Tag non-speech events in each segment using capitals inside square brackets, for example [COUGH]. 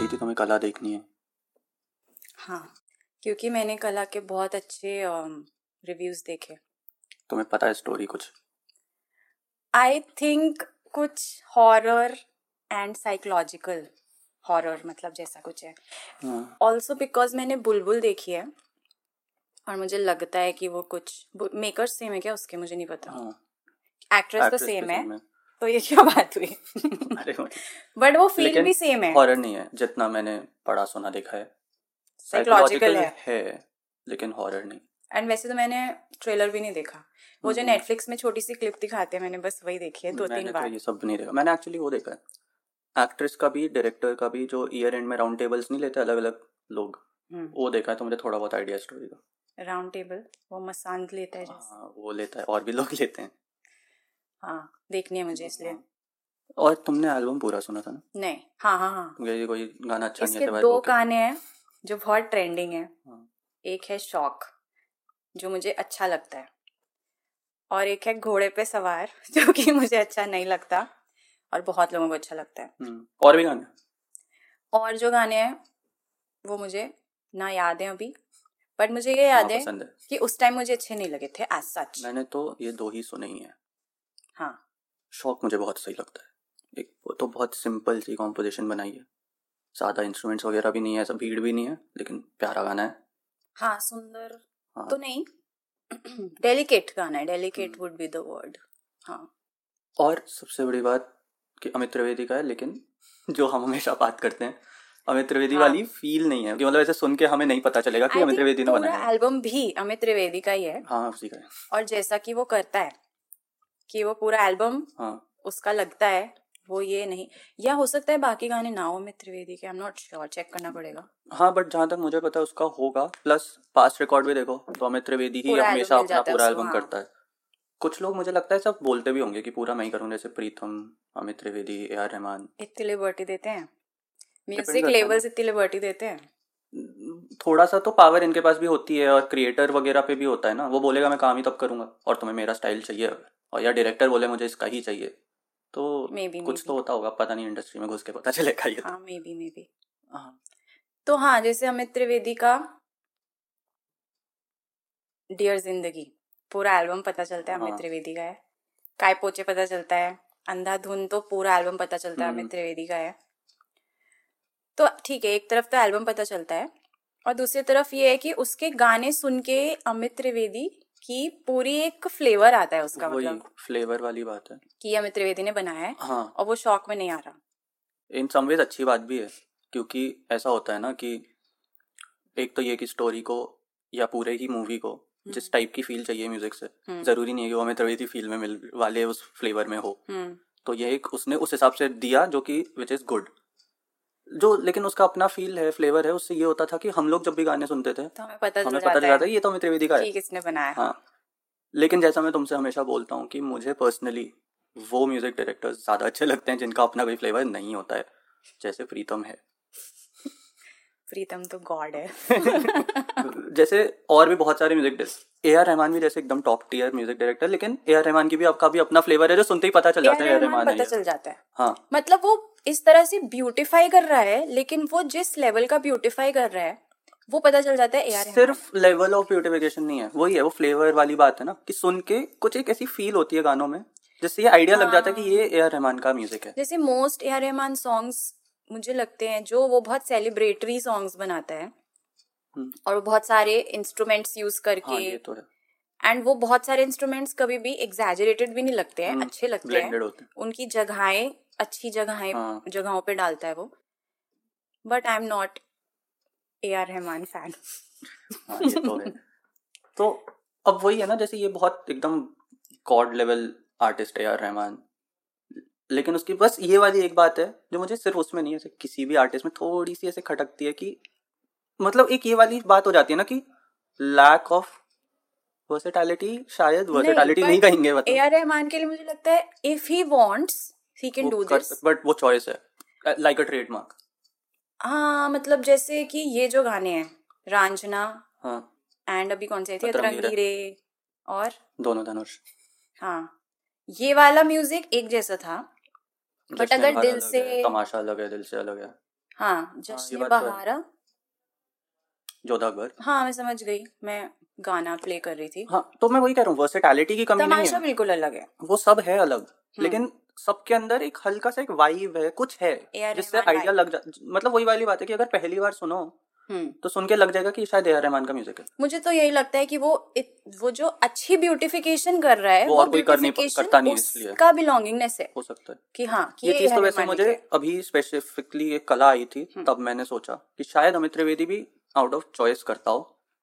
रही थी तुम्हें कला देखनी है? हाँ क्योंकि मैंने कला के बहुत अच्छे रिव्यूज़ देखे। तुम्हें पता है स्टोरी कुछ? आई थिंक कुछ हॉरर एंड साइकोलॉजिकल हॉरर मतलब जैसा कुछ है। हाँ। ऑल्सो बिकॉज़ मैंने बुलबुल देखी है और मुझे लगता है कि वो कुछ मेकर सेम है क्या? उसके मुझे नहीं पता। हाँ। एक्ट्रेस तो सेम है। same तो ये क्या बात हुई? [LAUGHS] बट वो फील भी सेम है। हॉरर नहीं है जितना मैंने पढ़ा सुना देखा है। साइकोलॉजिकल है। है लेकिन हॉरर नहीं। एंड वैसे तो मैंने ट्रेलर भी नहीं देखा। वो जो हम्म। नेटफ्लिक्स में छोटी सी क्लिप दिखाते हैं मैंने बस वही देखी है दो तीन तो बार। ये सब नहीं देखा। मैंने एक्चुअली वो देखा है। एक्ट्रेस का भी डायरेक्टर का भी जो ईयर एंड में राउंड टेबल्स नहीं लेते अलग अलग लोग वो देखा है तो मुझे थोड़ा बहुत आइडिया स्टोरी का। राउंड टेबल वो मसांद लेता है जैसे। हाँ वो लेता है और भी लोग [LAUGHS] लेते हैं। हाँ देखनी है मुझे इसलिए। और तुमने एल्बम पूरा सुना था ना? नहीं हाँ हाँ हाँ। क्योंकि कोई गाना अच्छा नहीं इसके सिवाय दो गाने हैं जो बहुत ट्रेंडिंग है। हाँ। एक है शौक जो मुझे अच्छा लगता है। और एक है घोड़े पे सवार [LAUGHS] जो कि मुझे अच्छा नहीं लगता और बहुत लोगों को अच्छा लगता है। हम्म, और भी गाने? और जो गाने हैं वो मुझे ना याद है अभी बट मुझे ये याद हाँ, पसंद है। कि उस टाइम मुझे अच्छे नहीं लगे थे एज सच मैंने तो ये दो ही सुने ही है। हाँ। शौक मुझे बहुत सही लगता है। एक वो तो बहुत सिंपल सी कॉम्पोजिशन बनाई है। ज़्यादा इंस्ट्रूमेंट्स वगैरह भी नहीं है ऐसा भीड़ भी नहीं है लेकिन प्यारा गाना है। हाँ सुंदर हाँ। तो नहीं। [CLEARS THROAT] डेलिकेट गाना है delicate. Would be the word हाँ। और सबसे बड़ी बात कि अमित त्रिवेदी का है लेकिन [LAUGHS] जो हम हमेशा बात करते हैं अमित त्रिवेदी हाँ। वाली फील नहीं है कि मतलब ऐसे सुन के हमें नहीं पता चलेगा कि अमित त्रिवेदी ने बनाया एल्बम भी अमित त्रिवेदी का ही है। हाँ उसी का है। और जैसा कि वो करता है कि वो पूरा एल्बम हाँ। उसका लगता है वो ये नहीं। या हो सकता है बाकी गाने ना हो अमित त्रिवेदी के I am not sure check करना पड़ेगा। हाँ बट जहाँ तक मुझे पता है उसका होगा प्लस पास्ट रिकॉर्ड भी देखो तो अमित त्रिवेदी ही हमेशा अपना पूरा एल्बम हाँ। करता है। कुछ लोग मुझे लगता है सब बोलते भी होंगे कि पूरा मैं ही करूँ जैसे प्रीतम अमित त्रिवेदी ए आर रहमान। इतनी लिबर्टी देते हैं? म्यूज़िक लेवल्स इतनी लिबर्टी देते हैं? थोड़ा सा तो पावर इनके पास भी होती है और क्रिएटर वगैरह पे भी होता है ना वो बोलेगा मैं काम ही तब करूँगा और तुम्हें मेरा स्टाइल चाहिए और या डायरेक्टर बोले मुझे इसका ही चाहिए तो Maybe, कुछ maybe. तो होता होगा पता नहीं इंडस्ट्री में घुस के पता चलेगा ये तो। हाँ मे बी मे बी तो हाँ जैसे अमित त्रिवेदी का डियर ज़िंदगी पूरा एल्बम पता चलता है अमित हाँ। त्रिवेदी का है काय पोचे पता चलता है अंधाधुन तो पूरा एल्बम पता चलता है हम्म। अमित त्रिवेदी का है तो ठीक है एक तरफ़ तो एल्बम पता चलता है और दूसरी तरफ़ ये है कि उसके गाने सुन के अमित त्रिवेदी की पूरी एक फ्लेवर आता है उसका वही मतलब। फ्लेवर वाली बात है। कि अमित त्रिवेदी ने बनाया है हाँ। और वो शौक में नहीं आ रहा। इन सम वेज अच्छी बात भी है क्योंकि ऐसा होता है ना कि एक तो ये कि स्टोरी को या पूरे ही मूवी को जिस टाइप की फील चाहिए म्यूज़िक से हम्म। ज़रूरी नहीं है कि वो हमें त्रिवेदी फील में मिल वाले उस फ्लेवर में हो। हम्म। तो ये एक उसने उस हिसाब से दिया जो कि विच इज़ गुड जो लेकिन उसका अपना फील है फ्लेवर है उससे ये होता था कि हम लोग जब भी गाने सुनते थे तो हमें पता चल हमें पता चल ये तो अमित त्रिवेदी का है। किसने बनाया। हाँ। लेकिन जैसा मैं तुमसे हमेशा बोलता हूँ कि मुझे पर्सनली वो म्यूज़िक डायरेक्टर्स ज़्यादा अच्छे लगते हैं जिनका अपना कोई फ्लेवर नहीं होता है जैसे प्रीतम है। [LAUGHS] प्रीतम तो गॉड है। [LAUGHS] जैसे और भी बहुत सारे म्यूज़िक ए आर रहमान भी जैसे एकदम टॉप टीयर म्यूज़िक डायरेक्टर लेकिन ए आर रहमान की भी आपका भी अपना फ्लेवर है जो सुनते ही पता चल जाता है ए आर रहमान है पता चल जाता है। हाँ। मतलब वो इस तरह से ब्यूटिफाई कर रहा है लेकिन वो जिस लेवल का ब्यूटिफाई कर रहा है वो पता चल जाता है यार सिर्फ़ लेवल ऑफ़ ब्यूटिफिकेशन नहीं है वही है वो फ्लेवर वाली बात है ना कि सुन के कुछ एक ऐसी फील होती है गानों में जिससे ये आइडिया लग जाता है कि ये ए आर रहमान का म्यूज़िक है। जैसे most A R Rahman songs मुझे लगते हैं जो वो बहुत सेलिब्रेटरी सॉन्ग्स बनाता है हम्म। और बहुत सारे इंस्ट्रूमेंट्स यूज़ करके हाँ ये तो है। एंड वो बहुत सारे इंस्ट्रूमेंट्स कभी भी एग्जैजरेटेड भी नहीं लगते हैं हम्म, अच्छे लगते हैं। होते हैं। उनकी जगहें अच्छी जगहें हाँ। जगहों पे डालता है वो। But I am not A R Rahman fan तो अब वही है ना जैसे ये बहुत एकदम गॉड लेवल आर्टिस्ट है यार रहमान लेकिन उसकी बस ये वाली एक बात है जो मुझे सिर्फ़ उसमें नहीं है ऐसे किसी भी आर्टिस्ट में थोड़ी सी ऐसे खटकती है कि मतलब एक ये वाली बात हो जाती है ना कि लैक ऑफ़ वर्सेटैलिटी शायद वर्सेटैलिटी नहीं, but कहेंगे ए मतलब आर रहमान के लिए मुझे लगता है if he wants he can do this but वो चॉइस है. लाइक अ ट्रेडमार्क हाँ मतलब जैसे कि ये जो गाने हैं रांझना हाँ। एंड अभी कौन से थे? अतरंगी रे। और? दोनों धनुष। हाँ। ये वाला म्यूज़िक एक जैसा था But जश्न अगर दिल है, से- तमाशा अलग है दिल से अलग है। हाँ जश्न तो बहारा। जोधा अकबर हाँ मैं समझ गई। मैं गाना प्ले कर रही थी। हाँ तो मैं वही कह रहा हूँ वर्सेटैलिटी की कमी नहीं है। बिल्कुल अलग है। वो सब है अलग हम्म। लेकिन सबके अंदर एक हल्का सा एक वाइब है कुछ है जिससे आइडिया लग जा मतलब वही वाली बात है कि अगर पहली बार सुनो हम्म। तो सुन के लग जाएगा कि शायद ए आर रहमान का म्यूज़िक है। मुझे तो यही लगता है कि वो इत, वो जो अच्छी ब्यूटिफिकेशन कर रहा है वो और कोई कर नहीं- beautification करता नहीं इसलिए। उसका बिलोंगिंगनेस है। हो सकता है। कि हाँ कि ये चीज़ तो वैसे मुझे अभी स्पेसिफिकली एक कला आई थी हम्म। तब मैंने सोचा कि शायद अमित त्रिवेदी भी आउट ऑफ़ चॉइस करता हो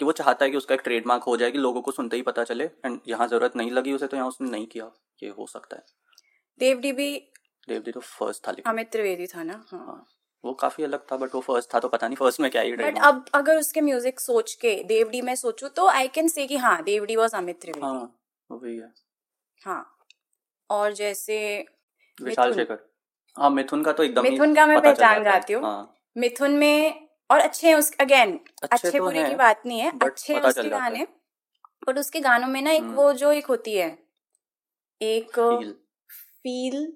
कि वो चाहता है कि उसका एक ट्रेडमार्क हो जाए कि लोगों को सुनते ही पता चले एंड यहाँ ज़रूरत नहीं लगी उसे तो यहाँ उसने नहीं किया ये हो सकता है। देवडी भी देवदी तो फ़र्स्ट था अमित त्रिवेदी था ना? हाँ। हाँ। वो काफ़ी अलग था बट वो फ़र्स्ट था तो पता नहीं फ़र्स्ट में क्या ही बट अब अगर उसके म्यूज़िक सोच के देवडी में सोचूं तो आई कैन से कि हाँ देवडी वॉज़ अमित त्रिवेदी। हाँ वही है। हाँ। और जैसे विशाल शेखर। हाँ मिथुन का तो एकदम मिथुन का मैं पहचान जाती हूँ। हाँ। मिथुन में और अच्छे हैं उस अगेन अच्छे अच्छे तो बुरे की बात नहीं है अच्छे उसके। गाने बट उसके गानों में ना एक हम्म। वो जो एक होती है एक। फील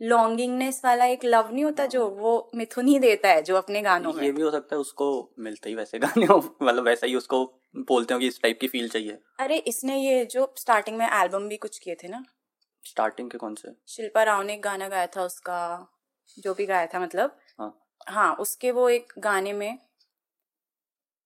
लॉन्गिंगनेस वाला एक लव नहीं होता जो वो मिथुन ही देता है जो अपने गानों में। ये भी हो सकता है उसको मिलते ही वैसे गाने मतलब वैसा ही उसको बोलते हो कि इस टाइप की फील चाहिए। अरे इसने ये जो स्टार्टिंग में एल्बम भी कुछ किए थे ना? स्टार्टिंग के कौन से? शिल्पा राव ने एक गाना गाया था उसका जो भी गाया था मतलब। हाँ। हाँ उसके वो एक गाने में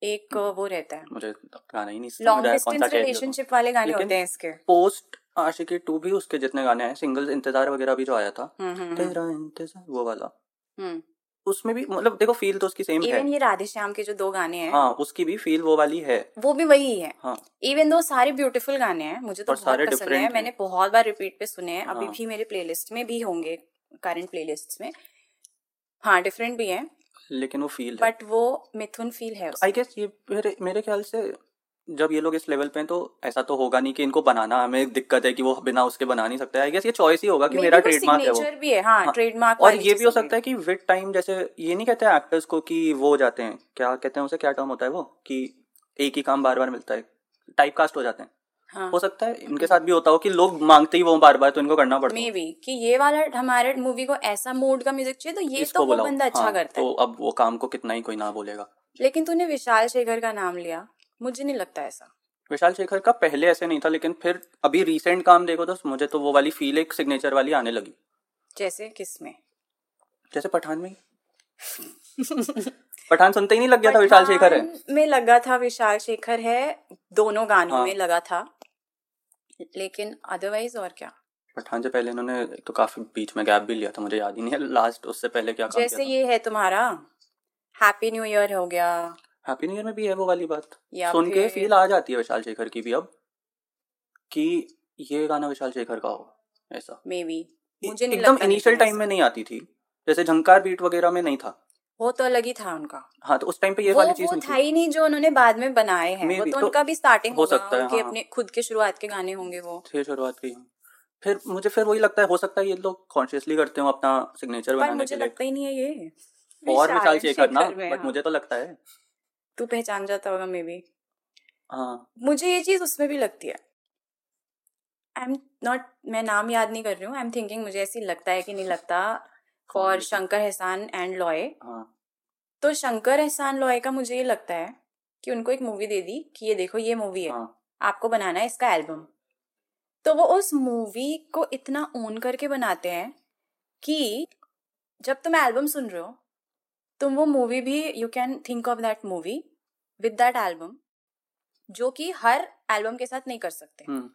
एक वो रहता है। मुझे गाना ही नहीं लॉन्ग डिस्टेंस रिलेशनशिप वाले गाने होते हैं इसके। पोस्ट आशिकी टू भी उसके जितने गाने आए सिंगल इंतज़ार वगैरह भी जो आया था हम्म हम्म तेरा इंतज़ार वो वाला। हम्म। उसमें भी मतलब देखो फील तो उसकी सेम है। इवन ये राधे श्याम के जो दो गाने हैं। हाँ उसकी भी फील वो वाली है। वो भी वही है। इवन हाँ दो सारे ब्यूटीफुल गाने हैं मुझे तो बहुत सारे पसंद है। मैंने बहुत बार रिपीट पे सुने हैं। हाँ. अभी हाँ। भी मेरे प्लेलिस्ट में भी होंगे करंट प्लेलिस्ट में। हाँ डिफरेंट भी है। लेकिन वो फील बट वो मिथुन फील है आई गेस ये मेरे ख्याल से जब ये लोग इस लेवल पे हैं तो ऐसा तो होगा नहीं कि इनको बनाना हमें दिक्कत है कि वो बिना उसके बना नहीं सकते। आई गेस ये चॉइस ही होगा कि मेरा ट्रेडमार्क है वो। भी है हाँ हाँ, ट्रेडमार्क और ये भी हो सकता है कि विद टाइम जैसे ये नहीं कहते एक्टर्स को कि वो जाते हैं क्या कहते हैं उसे क्या टर्म होता है वो कि एक ही काम बार बार मिलता है टाइप कास्ट हो जाते हैं। हाँ। हो सकता है इनके साथ भी होता हो कि लोग मांगते ही वो बार बार तो इनको करना पड़ता मे है। बी कि ये वाला हमारे मूवी को ऐसा मूड का म्यूज़िक चाहिए तो ये तो वो बंदा अच्छा हाँ, करता है। तो अब वो काम को कितना ही कोई ना बोलेगा। लेकिन तूने विशाल शेखर का नाम लिया। मुझे नहीं लगता ऐसा। विशाल शेखर का पहले ऐसे नहीं था लेकिन फिर अभी रिसेंट काम देखो तो मुझे तो वो वाली फील एक सिग्नेचर वाली आने लगी। जैसे किसमें? जैसे पठान में पठान सुनते ही नहीं लग गया था विशाल शेखर है। में लगा था विशाल शेखर है दोनों गानों हाँ। में लगा था। लेकिन अदरवाइज़ और क्या? पठान से पहले इन्होंने तो काफ़ी बीच में गैप भी लिया था मुझे याद ही नहीं है लास्ट उससे पहले क्या जैसे ये है तुम्हारा हैप्पी न्यू ईयर हो गया हैप्पी न्यू ईयर में भी है वो वाली बात। सुन के फील आ जाती है विशाल शेखर की भी अब कि ये गाना विशाल शेखर का हो ऐसा। मे बी मुझे नहीं एकदम इनिशियल टाइम में नहीं आती थी। जैसे झंकार बीट वगैरह में नहीं था। वो तो अलग ही था उनका। हाँ तो उस टाइम पे ये वाली चीज़ था। ही नहीं जो उन्होंने बाद में बनाए हैं। वो तो तो उनका भी स्टार्टिंग हो सकता है, हाँ। अपने खुद के शुरुआत के गाने होंगे वो। थे शुरुआत की फिर मुझे फिर वही लगता है हो सकता है ये लोग कॉन्शियसली करते हो अपना सिग्नेचर बनाने के लिए। लगता ही नहीं है ये। और विशाल शेखर ना बट हाँ। मुझे तो लगता है। तू पहचान जाता होगा मे बी हाँ। मुझे ये चीज़ उसमें भी लगती है। आई एम नॉट मैं नाम याद नहीं कर रही हूँ। आई एम थिंकिंग मुझे ऐसी लगता है कि नहीं लगता। फॉर शंकर एहसान एंड लॉय। हाँ। तो शंकर एहसान लॉय का मुझे ये लगता है कि उनको एक मूवी दे दी कि ये देखो ये मूवी है। हाँ। आपको बनाना है इसका एल्बम तो वो उस मूवी को इतना ओन करके बनाते हैं कि जब तुम एल्बम सुन रहे हो तुम वो मूवी भी you can think of that movie with that album जो कि हर एल्बम के साथ नहीं कर सकते। हम्म।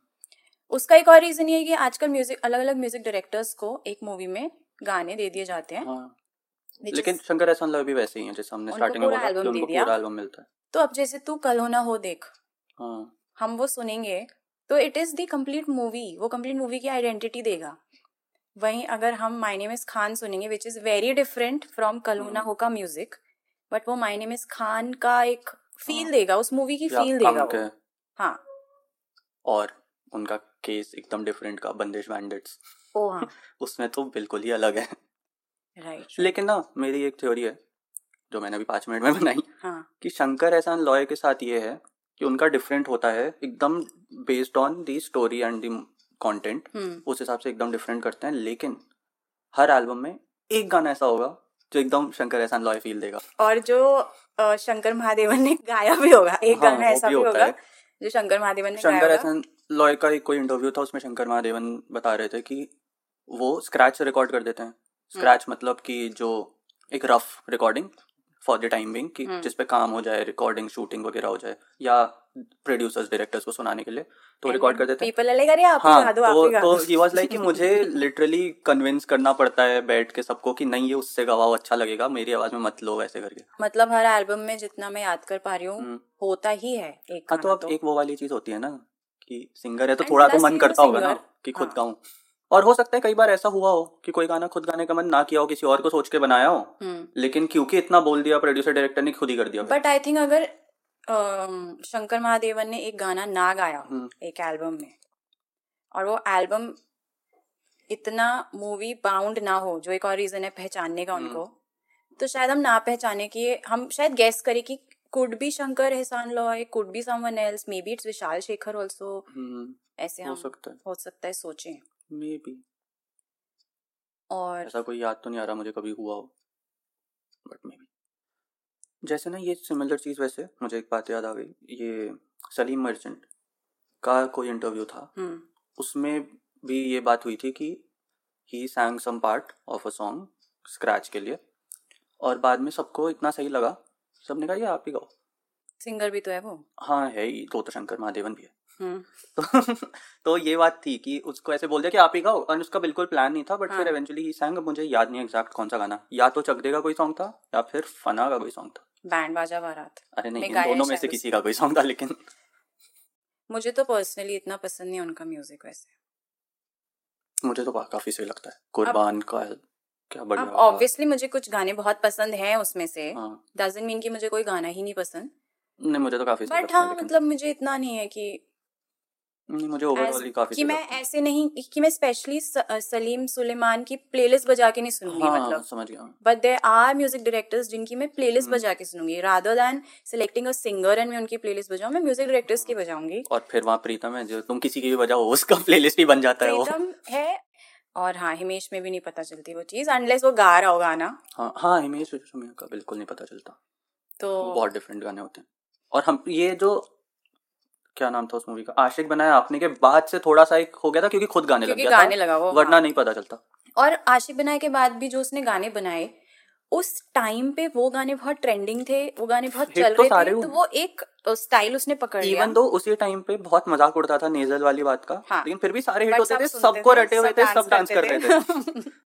उसका एक और रीजन ये है कि आजकल म्यूज़िक अलग अलग म्यूज़िक डायरेक्टर्स को एक मूवी में गाने दे दिए जाते हैं। हाँ। लेकिन शंकर एहसान लॉय भी वैसे ही है जैसे हमने स्टार्टिंग में बोला कि उनको दिया। पूरा एल्बम मिलता है। तो अब जैसे तू कल होना हो देख हाँ। हम वो सुनेंगे तो it is the complete movie वो कंप्लीट मूवी की आइडेंटिटी देगा। वहीं अगर हम माय नेम इज़ खान सुनेंगे which is very different from कलूना। हो का म्यूज़िक बट वो माय नेम इज़ खान का एक फील हाँ। देगा उस मूवी की फील देगा हाँ। और उनका केस एकदम डिफरेंट का बंदिश बैंडिट्स ओ हाँ। [LAUGHS] उसमें तो बिल्कुल ही अलग है। राइट लेकिन ना मेरी एक थ्योरी है जो मैंने अभी पाँच मिनट में बनाई हाँ। कि शंकर एहसान लॉय के साथ ये है कि उनका डिफरेंट होता है एकदम based on the story and the content hmm. उस हिसाब से एकदम डिफरेंट करते हैं लेकिन हर एल्बम में एक गाना ऐसा होगा जो एकदम शंकर एहसान लॉय फील देगा। और जो शंकर महादेवन ने गाया भी होगा एक हाँ, गाना ऐसा भी भी होगा जो शंकर महादेवन ने शंकर एहसान लॉय का एक कोई इंटरव्यू था उसमें शंकर महादेवन बता रहे थे कि वो स्क्रैच से रिकॉर्ड कर देते हैं। स्क्रैच मतलब कि जो एक rough recording for the time being कि हम्म। जिस पे काम हो जाए रिकॉर्डिंग शूटिंग वगैरह हो जाए या प्रोड्यूसर्स डायरेक्टर्स को सुनाने के लिए तो रिकॉर्ड कर देते हैं ही तो ही तो ही वाज लाइक कि मुझे [LAUGHS] लिटरली कन्विंस करना पड़ता है बैठ के सबको कि नहीं ये उससे गवाओ अच्छा लगेगा मेरी आवाज़ में मत लो ऐसे करके मतलब हर एल्बम में जितना मैं याद कर पा रही हूँ हम्म। होता ही है एक हाँ तो अब एक वो वाली चीज़ होती है ना कि सिंगर है तो थोड़ा तो मन करता होगा ना कि खुद हाँ। गाऊं और हो सकता है कई बार ऐसा हुआ हो कि कोई गाना खुद गाने का मन ना किया हो किसी और को सोच के बनाया हो हम्म। लेकिन क्योंकि इतना बोल दिया प्रोड्यूसर डायरेक्टर ने खुद ही कर दिया बट आई थिंक अगर शंकर महादेवन ने एक गाना ना गाया हम्म। एक एल्बम में और वो एल्बम इतना मूवी बाउंड ना हो जो एक और रीजन है पहचानने का हम्म। उनको तो शायद हम ना पहचाने कि हम शायद गेस करें कि could be Shankar Ehsaan Loy could be someone else maybe it's Vishal Shekhar also hmm, ऐसे हो सकता है। हो सकता है सोचें। Maybe. और ऐसा कोई याद तो नहीं आ रहा मुझे कभी हुआ हो बट मे बी जैसे ना ये सिमिलर चीज़ वैसे मुझे एक बात याद आ गई ये सलीम मर्चेंट का कोई इंटरव्यू था हम्म। उसमें भी ये बात हुई थी कि he sang some part of a song scratch के लिए और बाद में सबको इतना सही लगा सबने कहा ये आप ही गाओ। सिंगर भी तो है वो। हाँ है ही तो, शंकर महादेवन भी है। तो [LAUGHS] तो ये बात थी कि उसको ऐसे बोल दिया कि आप ही गाओ और उसका बिल्कुल प्लान नहीं था बट हाँ। फिर एवेंचुअली ही सैंग मुझे याद नहीं एग्जैक्ट कौन सा गाना। या तो चक का कोई सॉन्ग था या फिर फना का कोई सॉन्ग था। बैंड बाजा बारात अरे नहीं दोनों में से किसी का कोई सॉन्ग था लेकिन मुझे तो पर्सनली इतना पसंद नहीं उनका म्यूज़िक वैसे। मुझे तो काफ़ी सही लगता है। कुर्बान का क्या बढ़िया ऑब्वियसली मुझे कुछ गाने बहुत पसंद हैं उसमें से। हाँ। डजंट मीन कि मुझे कोई गाना ही नहीं पसंद। नहीं मुझे तो काफ़ी बट हाँ मतलब मुझे इतना नहीं है कि मुझे ओवरऑल काफ़ी कि मैं ऐसे नहीं कि मैं स्पेशली सलीम सुलेमान की प्लेलिस्ट बजा के नहीं सुनूँगी हाँ मतलब। समझ गया। बट आर म्यूज़िक डायरेक्टर्स जिनकी मैं प्लेलिस्ट हम्म। बजा के सुनूँगी। Rather than selecting a singer and मैं उनकी प्लेलिस्ट बजाऊं मैं म्यूज़िक डायरेक्टर्स की बजाऊँगी। और फिर वहाँ प्रीतम है जो तुम किसी की भी बजाओ उसका प्लेलिस्ट ही बन जाता है वो। प्रीतम है और हाँ हिमेश में भी नहीं पता चलती वो चीज़ अनलेस वो गा रहा हो गाना हाँ हाँ हिमेश का बिल्कुल नहीं पता चलता। तो बहुत डिफरेंट गाने होते हैं। और हम ये जो क्या नाम था उस मूवी का? आशिक बनाया आपने के बाद से थोड़ा सा एक हो गया था क्योंकि खुद गाने क्योंकि लग गया गाने था लगा वो वरना हाँ। नहीं पता चलता। और आशिक बनाए के बाद भी जो उसने गाने बनाए उस टाइम पे वो गाने बहुत ट्रेंडिंग थे वो गाने बहुत चल तो रहे थे तो वो एक स्टाइल उसने पकड़ लिया। इवन दो उसी टाइम पे बहुत मज़ाक उड़ता था नेजल वाली बात का हाँ। लेकिन फिर भी सारे हिट होते थे सबको रटे हुए थे सब डांस कर रहे थे। [LAUGHS]